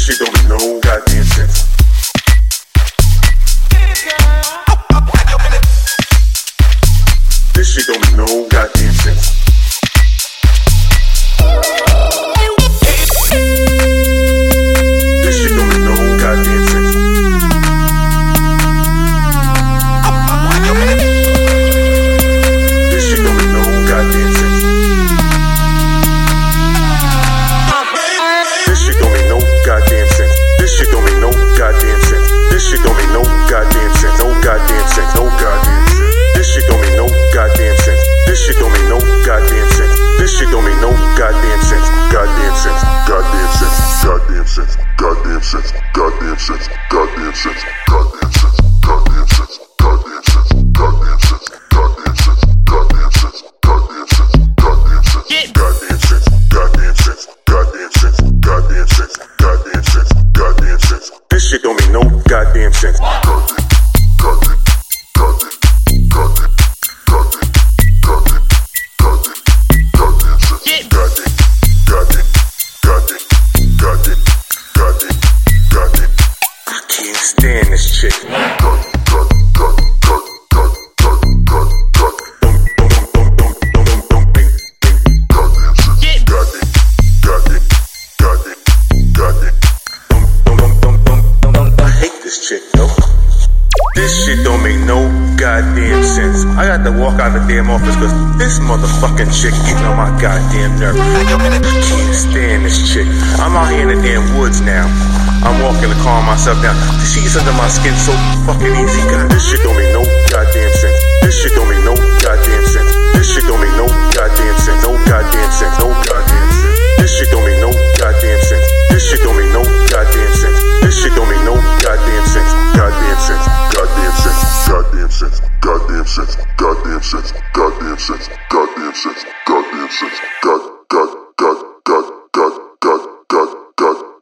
This shit don't make no goddamn sense. This shit don't make no goddamn sense. Sense, goddamn sense, goddamn sense, goddamn sense, goddamn sense, goddamn sense, goddamn sense, goddamn sense, goddamn sense, goddamn sense, goddamn sense, goddamn sense, goddamn sense, goddamn sense, goddamn sense, goddamn sense, goddamn sense. This shit don't make no goddamn sense. Goddamn, goddamn, hate this chick. This shit don't make no goddamn sense. I got to walk out of the damn office because this motherfucking chick getting on my goddamn nerve. I can't stand this chick. I'm out here in the damn woods now. I'm walking to calm myself down. She gets under my skin so fucking easy. God, this shit don't make no goddamn sense. This shit don't make no goddamn sense. This shit don't make no goddamn sense. No goddamn sense. No goddamn sense. This shit don't make no goddamn sense. This shit don't make no goddamn sense. This shit don't make no goddamn sense. Goddamn sense. Goddamn sense. Goddamn sense. Goddamn sense. Goddamn sense. Goddamn sense. Goddamn sense. Goddamn sense. God. God. God. God. God. God. God. God.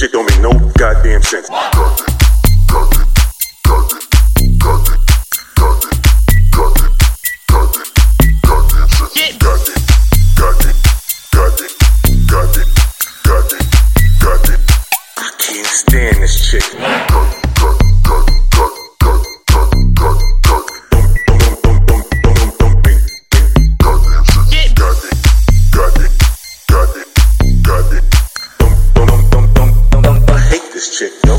Shit don't make no goddamn sense. ass chicken. This chick, yo.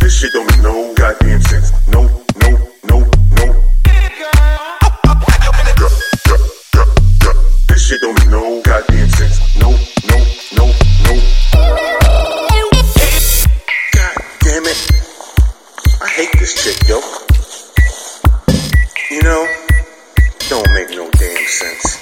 This shit don't make no goddamn sense. No sense.